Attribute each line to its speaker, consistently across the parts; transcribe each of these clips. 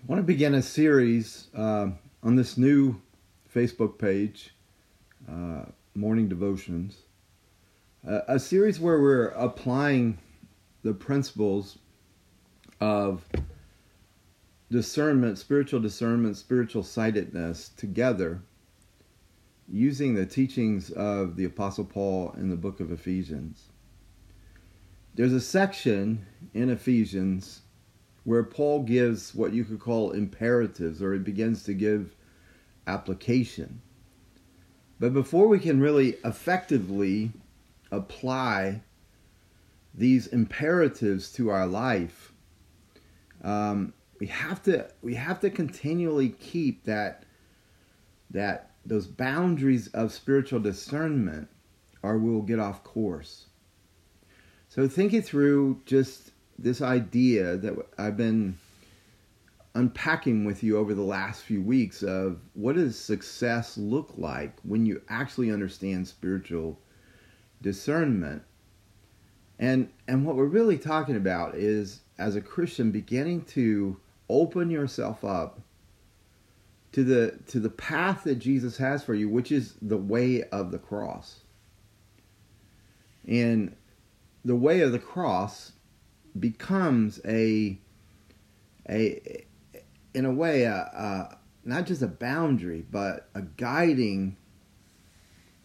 Speaker 1: I want to begin a series uh, on this new Facebook page, uh, Morning Devotions. Uh, a series where we're applying the principles of discernment, spiritual discernment, spiritual sightedness together using the teachings of the Apostle Paul in the book of Ephesians. There's a section in Ephesians where Paul gives what you could call imperatives, or he begins to give application. But before we can really effectively apply these imperatives to our life, um, we have to we have to continually keep that that those boundaries of spiritual discernment, or we'll get off course. So think it through just this idea that I've been unpacking with you over the last few weeks of what does success look like when you actually understand spiritual discernment? And and what we're really talking about is as a christian beginning to open yourself up to the to the path that jesus has for you which is the way of the cross. And the way of the cross becomes a a in a way a, a, not just a boundary but a guiding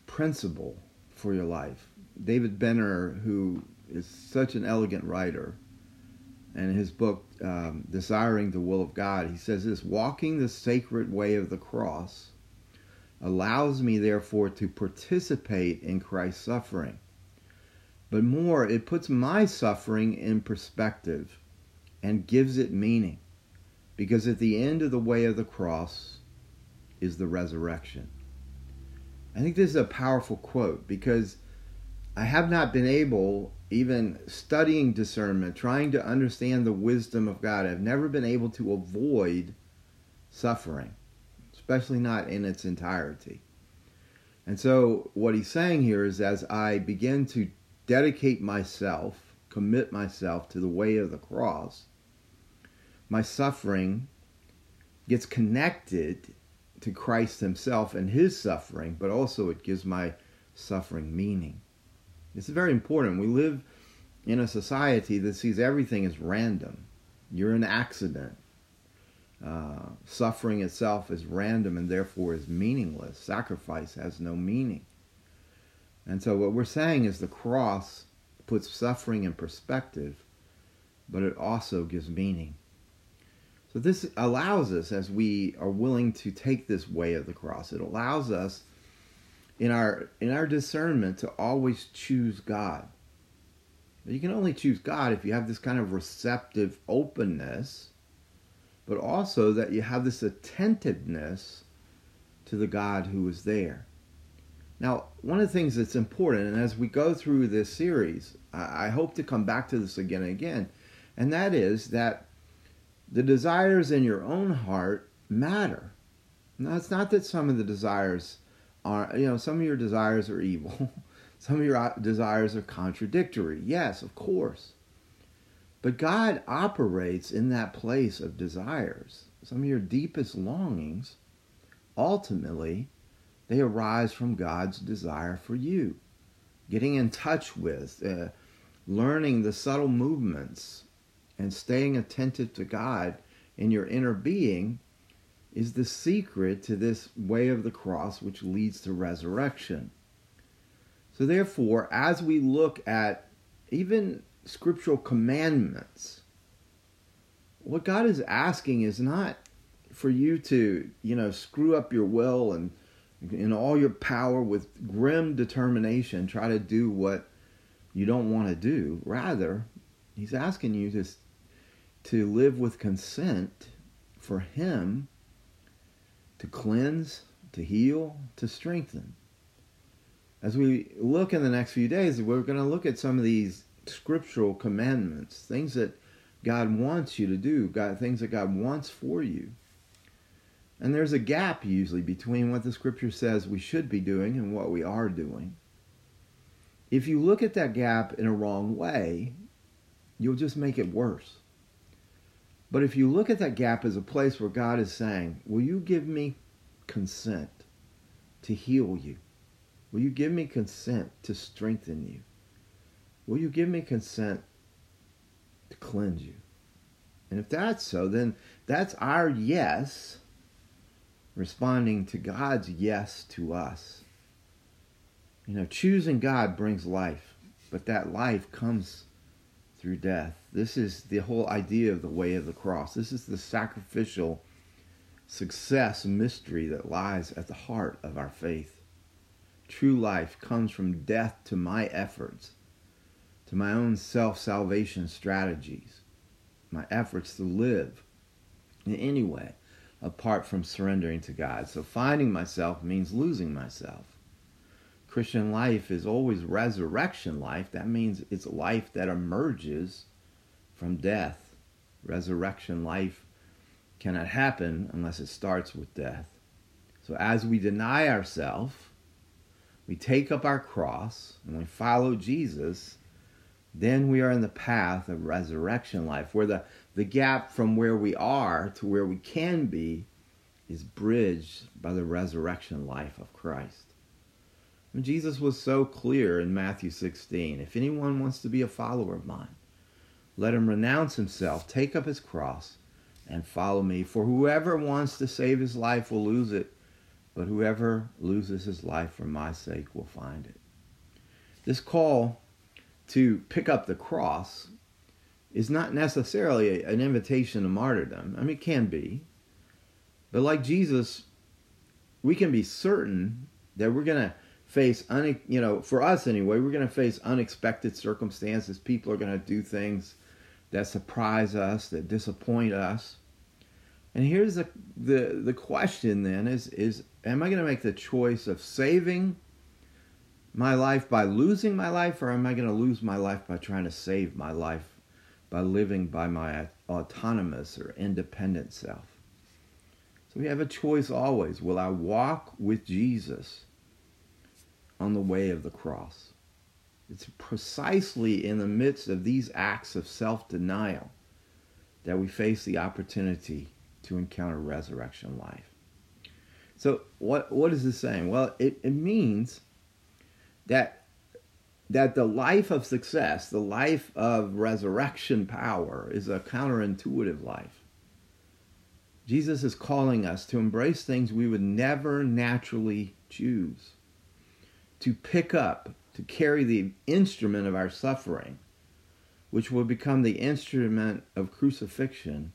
Speaker 1: principle for your life. David Benner, who is such an elegant writer, and in his book um, "Desiring the Will of God," he says this: "Walking the sacred way of the cross." allows me therefore to participate in Christ's suffering but more, it puts my suffering in perspective and gives it meaning. Because at the end of the way of the cross is the resurrection. I think this is a powerful quote because I have not been able, even studying discernment, trying to understand the wisdom of God, I've never been able to avoid suffering, especially not in its entirety. And so, what he's saying here is as I begin to dedicate myself, commit myself to the way of the cross, my suffering gets connected to Christ Himself and His suffering, but also it gives my suffering meaning. It's very important. We live in a society that sees everything as random. You're an accident. Uh, suffering itself is random and therefore is meaningless. Sacrifice has no meaning. And so what we're saying is the cross puts suffering in perspective, but it also gives meaning. So this allows us, as we are willing to take this way of the cross, it allows us in our in our discernment to always choose God. You can only choose God if you have this kind of receptive openness, but also that you have this attentiveness to the God who is there. Now, one of the things that's important, and as we go through this series, I hope to come back to this again and again, and that is that the desires in your own heart matter. Now, it's not that some of the desires are, you know, some of your desires are evil, some of your uh, desires are contradictory. Yes, of course. But God operates in that place of desires. Some of your deepest longings ultimately they arise from God's desire for you. Getting in touch with, uh, learning the subtle movements, and staying attentive to God in your inner being is the secret to this way of the cross which leads to resurrection. So, therefore, as we look at even scriptural commandments, what God is asking is not for you to, you know, screw up your will and in all your power with grim determination try to do what you don't want to do. Rather he's asking you to to live with consent for him to cleanse to heal to strengthen. As we look in the next few days we're going to look at some of these scriptural commandments things that god wants you to do god things that god wants for you and there's a gap usually between what the scripture says we should be doing and what we are doing. If you look at that gap in a wrong way, you'll just make it worse. But if you look at that gap as a place where God is saying, Will you give me consent to heal you? Will you give me consent to strengthen you? Will you give me consent to cleanse you? And if that's so, then that's our yes responding to God's yes to us. You know, choosing God brings life, but that life comes through death. This is the whole idea of the way of the cross. This is the sacrificial success mystery that lies at the heart of our faith. True life comes from death to my efforts, to my own self salvation strategies, my efforts to live in any way apart from surrendering to God. So finding myself means losing myself. Christian life is always resurrection life. That means it's life that emerges from death. Resurrection life cannot happen unless it starts with death. So as we deny ourselves, we take up our cross and we follow Jesus, then we are in the path of resurrection life, where the, the gap from where we are to where we can be is bridged by the resurrection life of Christ. And Jesus was so clear in Matthew 16 if anyone wants to be a follower of mine, let him renounce himself, take up his cross, and follow me. For whoever wants to save his life will lose it, but whoever loses his life for my sake will find it. This call to pick up the cross is not necessarily an invitation to martyrdom. I mean, it can be. But like Jesus, we can be certain that we're going to face, une- you know, for us anyway, we're going to face unexpected circumstances. People are going to do things that surprise us, that disappoint us. And here's the, the, the question then is, is am I going to make the choice of saving my life by losing my life, or am I going to lose my life by trying to save my life by living by my autonomous or independent self? So we have a choice always. Will I walk with Jesus on the way of the cross? It's precisely in the midst of these acts of self denial that we face the opportunity to encounter resurrection life. So, what, what is this saying? Well, it, it means that that the life of success, the life of resurrection power, is a counterintuitive life. Jesus is calling us to embrace things we would never naturally choose, to pick up, to carry the instrument of our suffering, which will become the instrument of crucifixion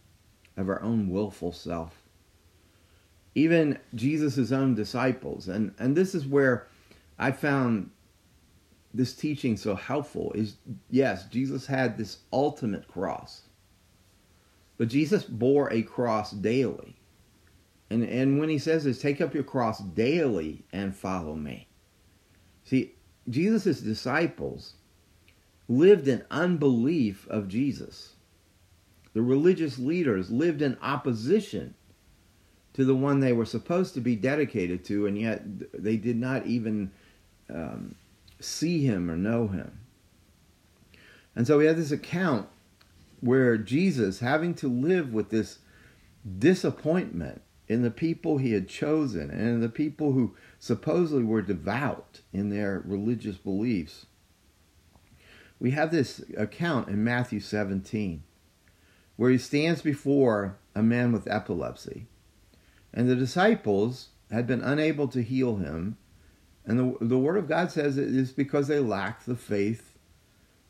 Speaker 1: of our own willful self. Even Jesus' own disciples, and, and this is where I found this teaching so helpful is yes, Jesus had this ultimate cross. But Jesus bore a cross daily. And and when he says this, take up your cross daily and follow me. See, Jesus' disciples lived in unbelief of Jesus. The religious leaders lived in opposition to the one they were supposed to be dedicated to, and yet they did not even um, see him or know him. And so we have this account where Jesus, having to live with this disappointment in the people he had chosen and in the people who supposedly were devout in their religious beliefs, we have this account in Matthew 17 where he stands before a man with epilepsy. And the disciples had been unable to heal him and the, the Word of God says it is because they lacked the faith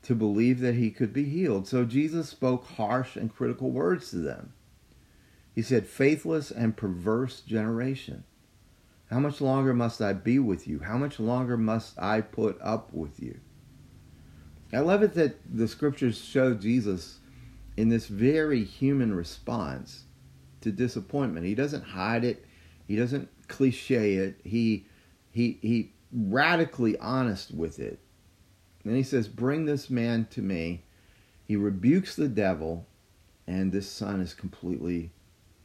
Speaker 1: to believe that he could be healed. So Jesus spoke harsh and critical words to them. He said, Faithless and perverse generation. How much longer must I be with you? How much longer must I put up with you? I love it that the scriptures show Jesus in this very human response to disappointment. He doesn't hide it, he doesn't cliche it. He he he radically honest with it. And he says, "Bring this man to me." He rebukes the devil, and this son is completely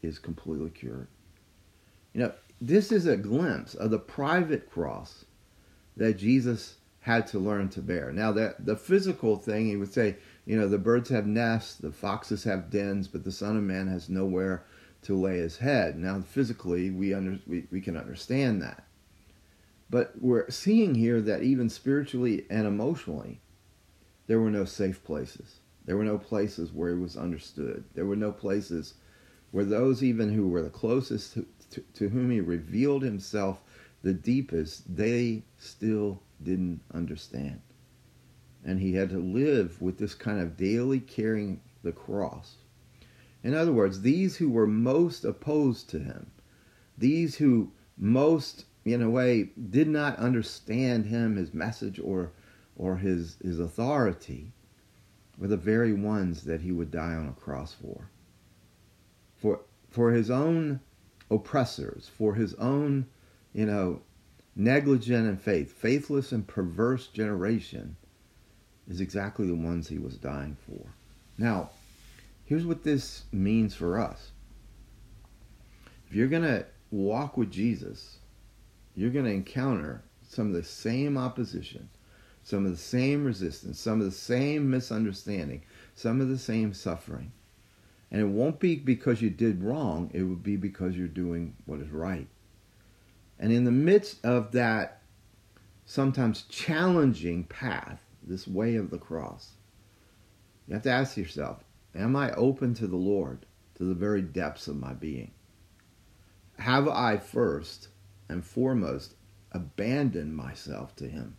Speaker 1: is completely cured. You know, this is a glimpse of the private cross that Jesus had to learn to bear. Now, that the physical thing, he would say, you know, the birds have nests, the foxes have dens, but the Son of Man has nowhere to lay his head. Now, physically, we, under, we, we can understand that. But we're seeing here that even spiritually and emotionally, there were no safe places. There were no places where he was understood. There were no places where those even who were the closest to, to, to whom he revealed himself the deepest, they still didn't understand. And he had to live with this kind of daily carrying the cross. In other words, these who were most opposed to him, these who most, in a way, did not understand him, his message, or, or his, his authority, were the very ones that he would die on a cross for. For, for his own oppressors, for his own, you know, negligent in faith, faithless and perverse generation is exactly the ones he was dying for. Now, here's what this means for us. If you're going to walk with Jesus, you're going to encounter some of the same opposition, some of the same resistance, some of the same misunderstanding, some of the same suffering. And it won't be because you did wrong, it will be because you're doing what is right. And in the midst of that sometimes challenging path, this way of the cross, you have to ask yourself Am I open to the Lord, to the very depths of my being? Have I first and foremost abandon myself to Him,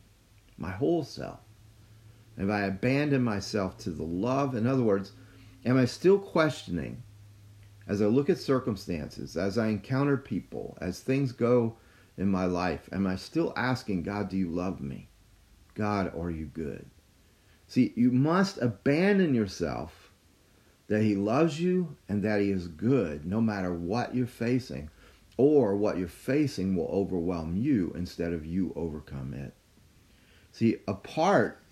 Speaker 1: my whole self? Have I abandoned myself to the love? In other words, am I still questioning as I look at circumstances, as I encounter people, as things go in my life? Am I still asking, God, do you love me? God, are you good? See, you must abandon yourself that He loves you and that He is good no matter what you're facing, or what you're facing will overwhelm you instead of you overcome it. See, apart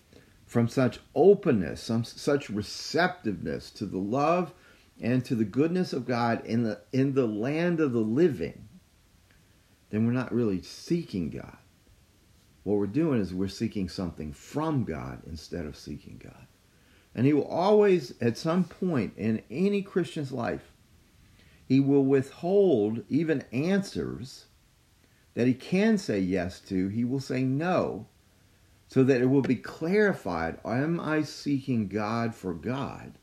Speaker 1: from such openness, some, such receptiveness to the love and to the goodness of God in the, in the land of the living, then we're not really seeking God. What we're doing is we're seeking something from God instead of seeking God. And He will always, at some point in any Christian's life, He will withhold even answers that He can say yes to. He will say no so that it will be clarified am I seeking God for God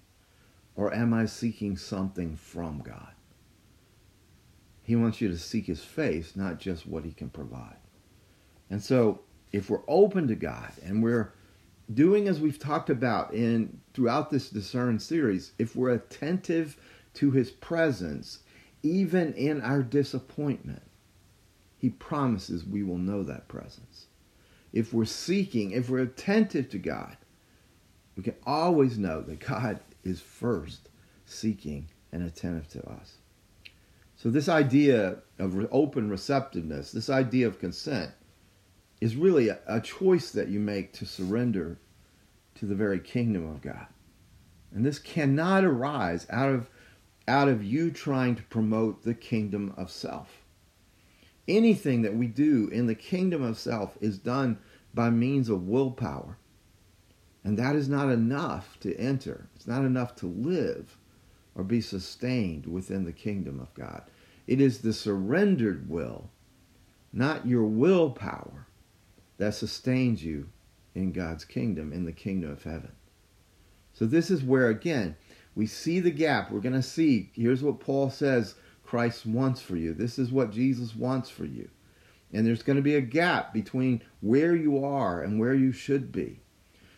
Speaker 1: or am I seeking something from God? He wants you to seek his face, not just what he can provide. And so, if we're open to God and we're doing as we've talked about in throughout this discern series, if we're attentive to his presence, even in our disappointment, he promises we will know that presence. If we're seeking, if we're attentive to God, we can always know that God is first seeking and attentive to us. So, this idea of open receptiveness, this idea of consent, is really a, a, choice that you make to surrender to the very kingdom of God. And this cannot arise out of, out of you trying to promote the kingdom of self. Anything that we do in the kingdom of self is done by means of willpower. And that is not enough to enter, it's not enough to live or be sustained within the kingdom of God. It is the surrendered will, not your willpower, that sustains you in God's kingdom, in the kingdom of heaven. So, this is where, again, we see the gap. We're going to see here's what Paul says Christ wants for you. This is what Jesus wants for you. And there's going to be a gap between where you are and where you should be.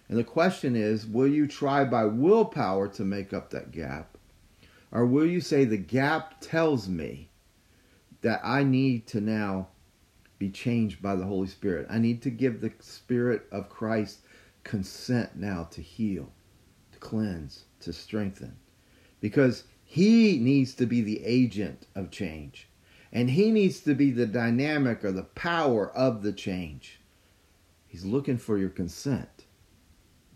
Speaker 1: And the question is will you try by willpower to make up that gap? Or will you say the gap tells me that I need to now be changed by the Holy Spirit? I need to give the Spirit of Christ consent now to heal, to cleanse, to strengthen. Because He needs to be the agent of change. And He needs to be the dynamic or the power of the change. He's looking for your consent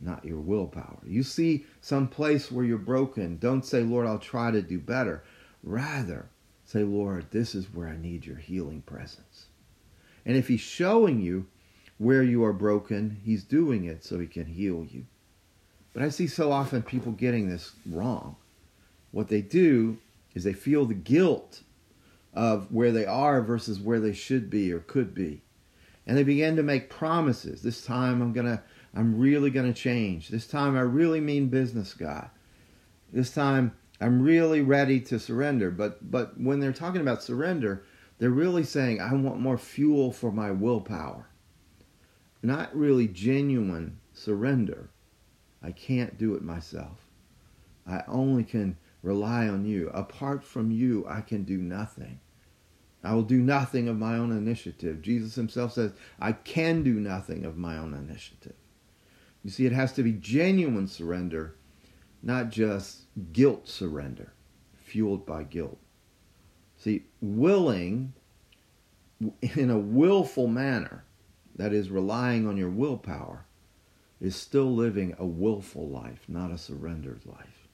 Speaker 1: not your willpower. You see some place where you're broken, don't say, Lord, I'll try to do better. Rather, say, Lord, this is where I need your healing presence. And if He's showing you where you are broken, He's doing it so He can heal you. But I see so often people getting this wrong. What they do is they feel the guilt of where they are versus where they should be or could be. And they begin to make promises. This time I'm going to I'm really going to change. This time I really mean business, God. This time I'm really ready to surrender. But but when they're talking about surrender, they're really saying I want more fuel for my willpower. Not really genuine surrender. I can't do it myself. I only can rely on you. Apart from you, I can do nothing. I will do nothing of my own initiative. Jesus himself says, I can do nothing of my own initiative. You see, it has to be genuine surrender, not just guilt surrender, fueled by guilt. See, willing in a willful manner, that is, relying on your willpower, is still living a willful life, not a surrendered life.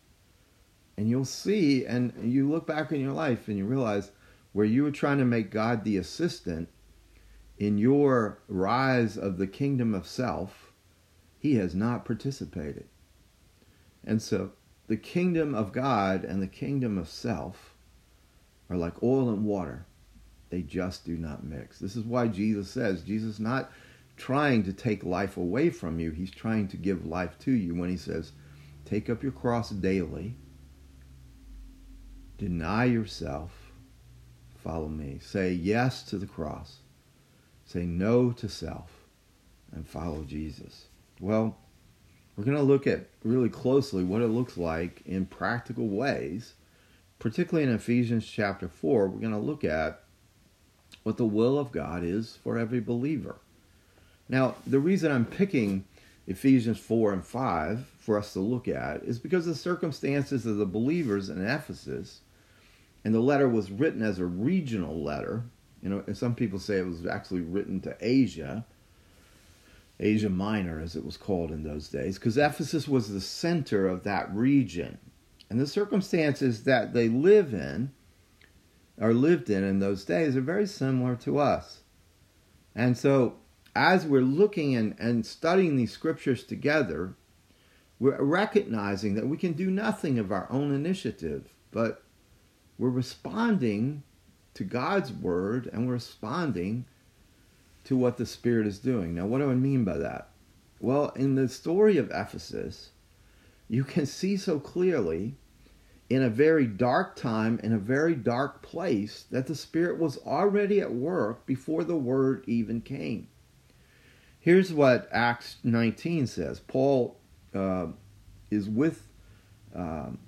Speaker 1: And you'll see, and you look back in your life and you realize where you were trying to make God the assistant in your rise of the kingdom of self, he has not participated. And so the kingdom of God and the kingdom of self are like oil and water. They just do not mix. This is why Jesus says, Jesus not trying to take life away from you, he's trying to give life to you when he says, Take up your cross daily, deny yourself, follow me. Say yes to the cross, say no to self, and follow Jesus. Well, we're going to look at really closely what it looks like in practical ways, particularly in Ephesians chapter 4. We're going to look at what the will of God is for every believer. Now, the reason I'm picking Ephesians 4 and 5 for us to look at is because the circumstances of the believers in Ephesus, and the letter was written as a regional letter. You know, some people say it was actually written to Asia, Asia Minor as it was called in those days, because Ephesus was the center of that region. And the circumstances that they live in, or lived in in those days, are very similar to us. And so as we're looking and, and studying these scriptures together, we're recognizing that we can do nothing of our own initiative, but we're responding to God's word and we're responding to what the Spirit is doing. Now, what do I mean by that? Well, in the story of Ephesus, you can see so clearly in a very dark time, in a very dark place, that the Spirit was already at work before the word even came. Here's what Acts 19 says. Paul uh, is with, um,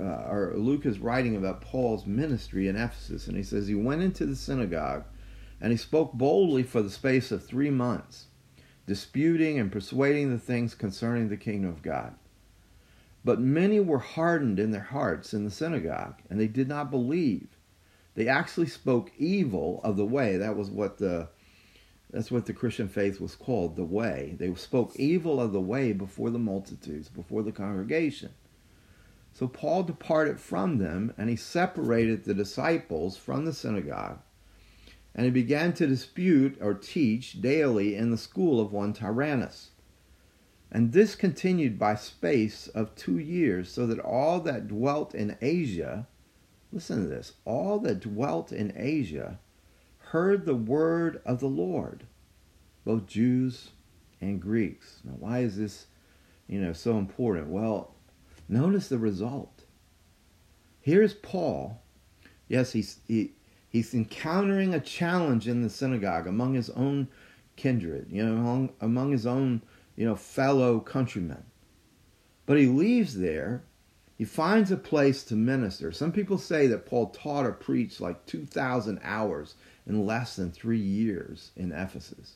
Speaker 1: uh, or Luke is writing about Paul's ministry in Ephesus, and he says he went into the synagogue and he spoke boldly for the space of three months, disputing and persuading the things concerning the kingdom of God. But many were hardened in their hearts in the synagogue, and they did not believe. They actually spoke evil of the way. That was what the that's what the Christian faith was called, the way. They spoke evil of the way before the multitudes, before the congregation. So Paul departed from them, and he separated the disciples from the synagogue, and he began to dispute or teach daily in the school of one Tyrannus. And this continued by space of two years, so that all that dwelt in Asia, listen to this, all that dwelt in Asia heard the word of the Lord, both Jews and Greeks. Now, why is this, you know, so important? Well, notice the result. Here's Paul. Yes, he's he, he's encountering a challenge in the synagogue among his own kindred, you know, among, among his own, you know, fellow countrymen. But he leaves there he finds a place to minister. Some people say that Paul taught or preached like 2,000 hours in less than three years in Ephesus.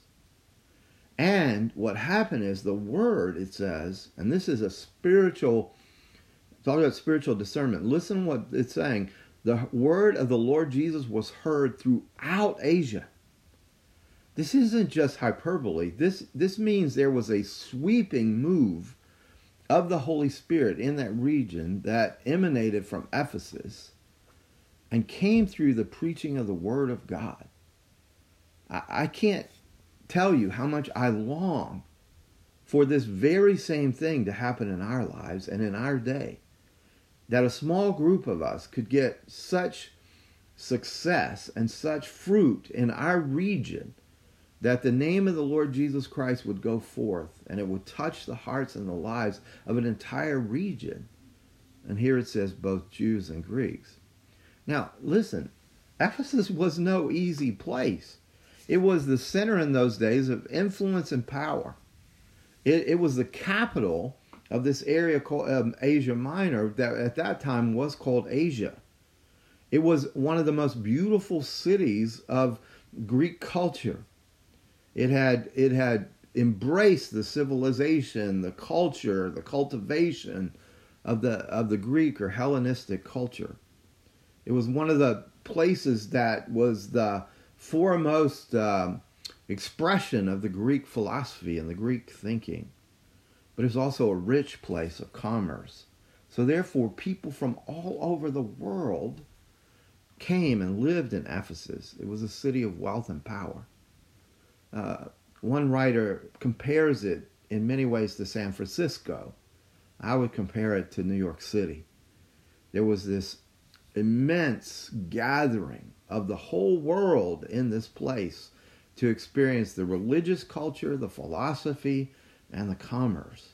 Speaker 1: And what happened is the word, it says, and this is a spiritual, talk about spiritual discernment. Listen what it's saying. The word of the Lord Jesus was heard throughout Asia. This isn't just hyperbole. This, this means there was a sweeping move of the Holy Spirit in that region that emanated from Ephesus and came through the preaching of the Word of God. I, I can't tell you how much I long for this very same thing to happen in our lives and in our day. That a small group of us could get such success and such fruit in our region that the name of the Lord Jesus Christ would go forth and it would touch the hearts and the lives of an entire region. And here it says both Jews and Greeks. Now, listen, Ephesus was no easy place. It was the center in those days of influence and power. It, it was the capital of this area called um, Asia Minor that at that time was called Asia. It was one of the most beautiful cities of Greek culture. It had it had embraced the civilization, the culture, the cultivation of the of the Greek or Hellenistic culture. It was one of the places that was the foremost uh, expression of the Greek philosophy and the Greek thinking. But it was also a rich place of commerce. So therefore, people from all over the world came and lived in Ephesus. It was a city of wealth and power. Uh, one writer compares it in many ways to San Francisco. I would compare it to New York City. There was this immense gathering of the whole world in this place to experience the religious culture, the philosophy, and the commerce.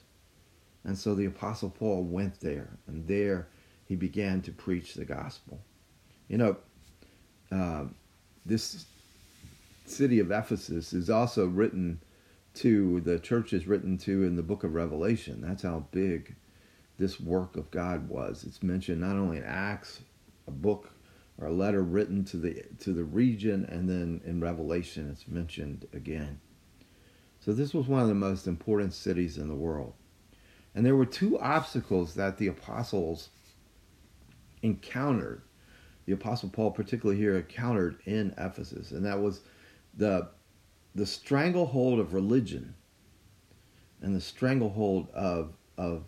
Speaker 1: And so the Apostle Paul went there, and there he began to preach the gospel. You know, uh, this city of Ephesus is also written to, the church is written to in the book of Revelation. That's how big this work of God was. It's mentioned not only in Acts, a book or a letter written to the to the region, and then in Revelation it's mentioned again. So this was one of the most important cities in the world. And there were two obstacles that the apostles encountered the Apostle Paul, particularly here, encountered in Ephesus, and that was the the stranglehold of religion and the stranglehold of of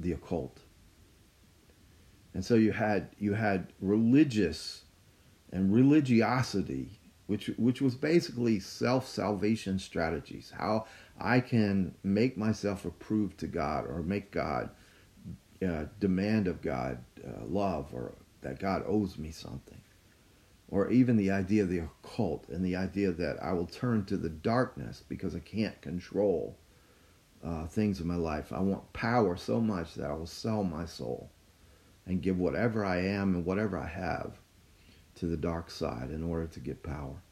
Speaker 1: the occult. And so you had you had religious and religiosity, which which was basically self salvation strategies. How I can make myself approved to God or make God uh, demand of God uh, love or that God owes me something. Or even the idea of the occult and the idea that I will turn to the darkness because I can't control uh, things in my life. I want power so much that I will sell my soul and give whatever I am and whatever I have to the dark side in order to get power.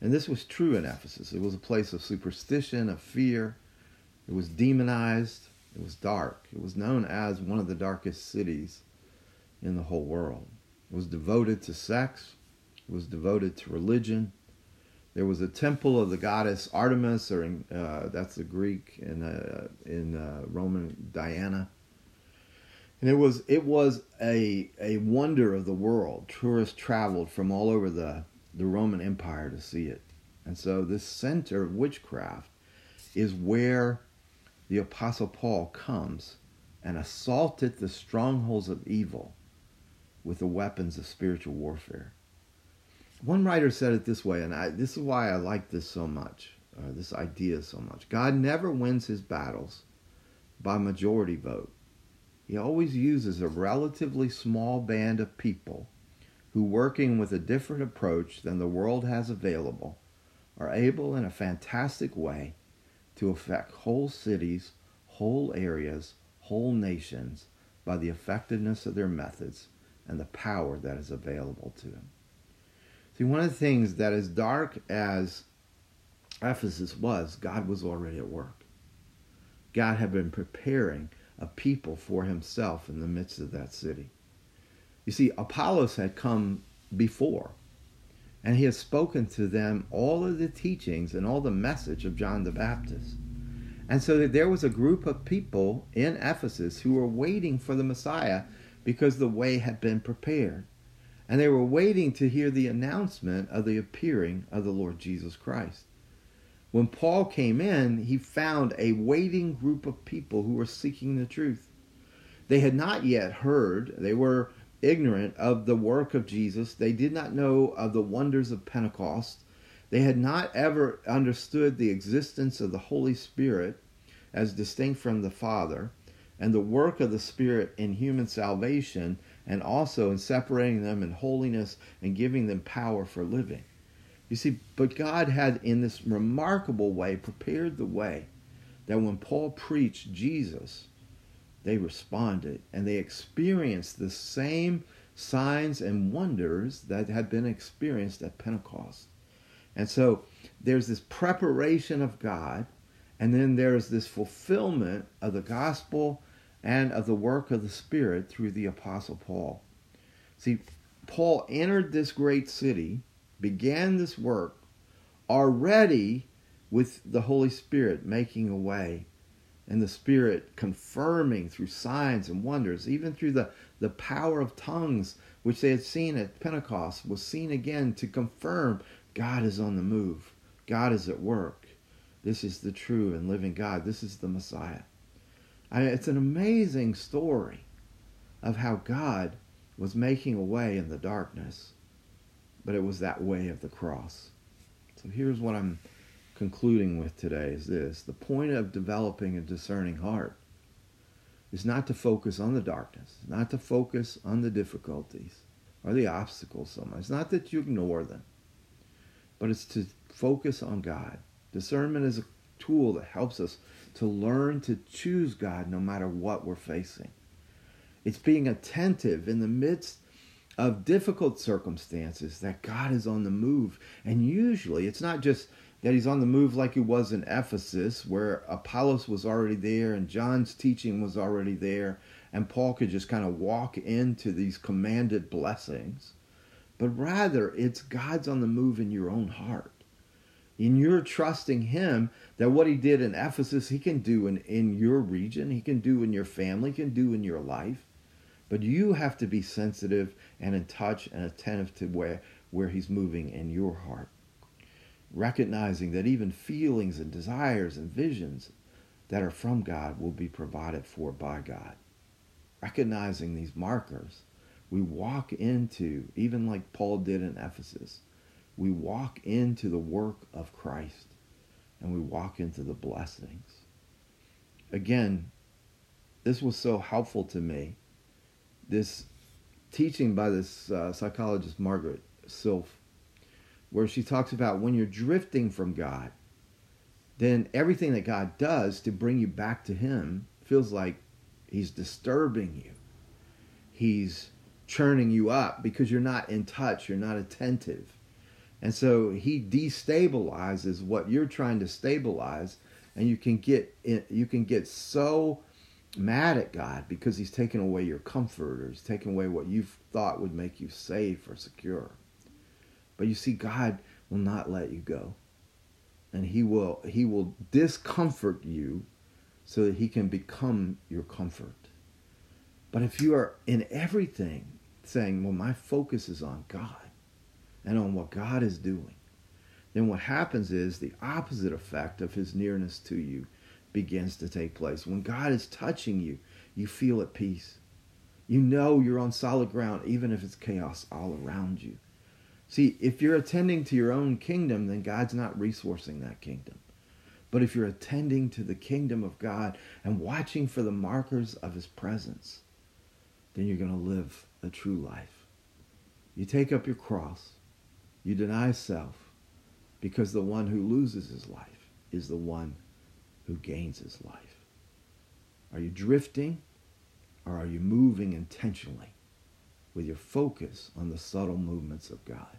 Speaker 1: And this was true in Ephesus. It was a place of superstition, of fear. It was demonized. It was dark. It was known as one of the darkest cities in the whole world. It was devoted to sex, was devoted to religion. There was a temple of the goddess Artemis, or in, uh, that's the Greek, in, uh, in uh, Roman Diana. And it was it was a a wonder of the world. Tourists traveled from all over the, the Roman Empire to see it. And so this center of witchcraft is where the Apostle Paul comes and assaulted the strongholds of evil with the weapons of spiritual warfare. One writer said it this way, and I, this is why I like this so much, uh, this idea so much. God never wins his battles by majority vote. He always uses a relatively small band of people who, working with a different approach than the world has available, are able in a fantastic way to affect whole cities, whole areas, whole nations by the effectiveness of their methods and the power that is available to him. See, one of the things that as dark as Ephesus was, God was already at work. God had been preparing a people for himself in the midst of that city. You see, Apollos had come before, and he had spoken to them all of the teachings and all the message of John the Baptist. And so that there was a group of people in Ephesus who were waiting for the Messiah because the way had been prepared. And they were waiting to hear the announcement of the appearing of the Lord Jesus Christ. When Paul came in, he found a waiting group of people who were seeking the truth. They had not yet heard, they were ignorant of the work of Jesus, they did not know of the wonders of Pentecost, they had not ever understood the existence of the Holy Spirit as distinct from the Father, and the work of the Spirit in human salvation, and also in separating them in holiness and giving them power for living. You see, but God had, in this remarkable way, prepared the way that when Paul preached Jesus, they responded and they experienced the same signs and wonders that had been experienced at Pentecost. And so there's this preparation of God, and then there's this fulfillment of the gospel and of the work of the Spirit through the Apostle Paul. See, Paul entered this great city, began this work already with the Holy Spirit making a way and the Spirit confirming through signs and wonders, even through the, the power of tongues, which they had seen at Pentecost, was seen again to confirm God is on the move. God is at work. This is the true and living God. This is the Messiah. Mean, it's an amazing story of how God was making a way in the darkness, but it was that way of the cross. So here's what I'm concluding with today is this the point of developing a discerning heart is not to focus on the darkness, not to focus on the difficulties or the obstacles so much. It's not that you ignore them, but it's to focus on God. Discernment is a tool that helps us to learn to choose God no matter what we're facing. It's being attentive in the midst of difficult circumstances that God is on the move. And usually it's not just that he's on the move like he was in Ephesus, where Apollos was already there and John's teaching was already there, and Paul could just kind of walk into these commanded blessings. But rather, it's God's on the move in your own heart. And you're trusting Him that what He did in Ephesus, He can do in, in your region, He can do in your family, He can do in your life. But you have to be sensitive and in touch and attentive to where, where He's moving in your heart recognizing that even feelings and desires and visions that are from God will be provided for by God. Recognizing these markers, we walk into, even like Paul did in Ephesus, we walk into the work of Christ and we walk into the blessings. Again, this was so helpful to me. This teaching by this uh, psychologist, Margaret Silf, where she talks about when you're drifting from God, then everything that God does to bring you back to Him feels like He's disturbing you. He's churning you up because you're not in touch, you're not attentive. And so He destabilizes what you're trying to stabilize, and you can get you can get so mad at God because He's taken away your comfort or He's taken away what you thought would make you safe or secure. But you see, God will not let you go. And he will he will discomfort you so that he can become your comfort. But if you are in everything saying, well, my focus is on God and on what God is doing, then what happens is the opposite effect of his nearness to you begins to take place. When God is touching you, you feel at peace. You know you're on solid ground, even if it's chaos all around you. See, if you're attending to your own kingdom, then God's not resourcing that kingdom. But if you're attending to the kingdom of God and watching for the markers of his presence, then you're going to live a true life. You take up your cross, you deny self, because the one who loses his life is the one who gains his life. Are you drifting or are you moving intentionally with your focus on the subtle movements of God?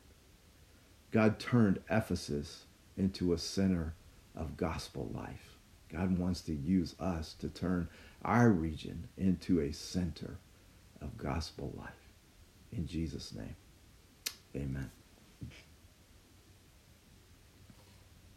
Speaker 1: God turned Ephesus into a center of gospel life. God wants to use us to turn our region into a center of gospel life. In Jesus' name, amen.